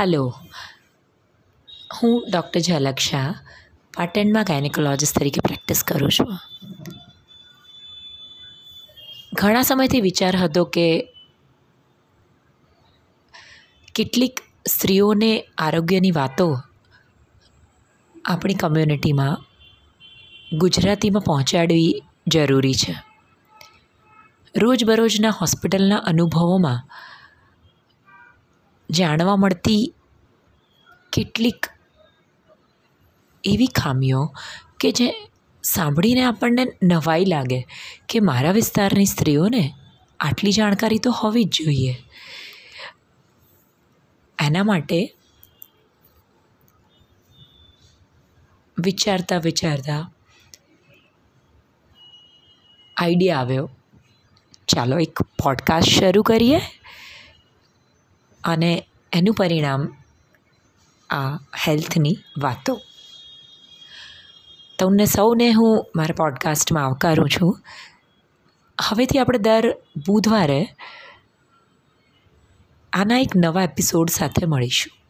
Hello. હું doctor ઝલક શાહ પાટણમાં ગાયનેકોલોજીસ્ટ તરીકે પ્રેક્ટિસ કરું છું. ઘણા સમયથી વિચાર હતો કે કેટલીક સ્ત્રીઓને આરોગ્યની વાતો આપણી કમ્યુનિટીમાં ગુજરાતીમાં પહોંચાડવી જરૂરી છે. રોજબરોજના હોસ્પિટલના અનુભવોમાં જાણવા મળતી કેટલીક એવી ખામીઓ કે જે સાંભળીને આપણને નવાઈ લાગે કે મારા વિસ્તારની સ્ત્રીઓને આટલી જાણકારી તો હોવી જ જોઈએ. એના માટે વિચારતા વિચારતા આઈડિયા આવ્યો. ચાલો એક પોડકાસ્ટ શરૂ કરીએ. અને એનું પરિણામ આ હેલ્થની વાતો. તમને સૌને હું મારા પોડકાસ્ટમાં આવકારું છું. હવેથી આપણે દર બુધવારે આના એક નવા એપિસોડ સાથે મળીશું.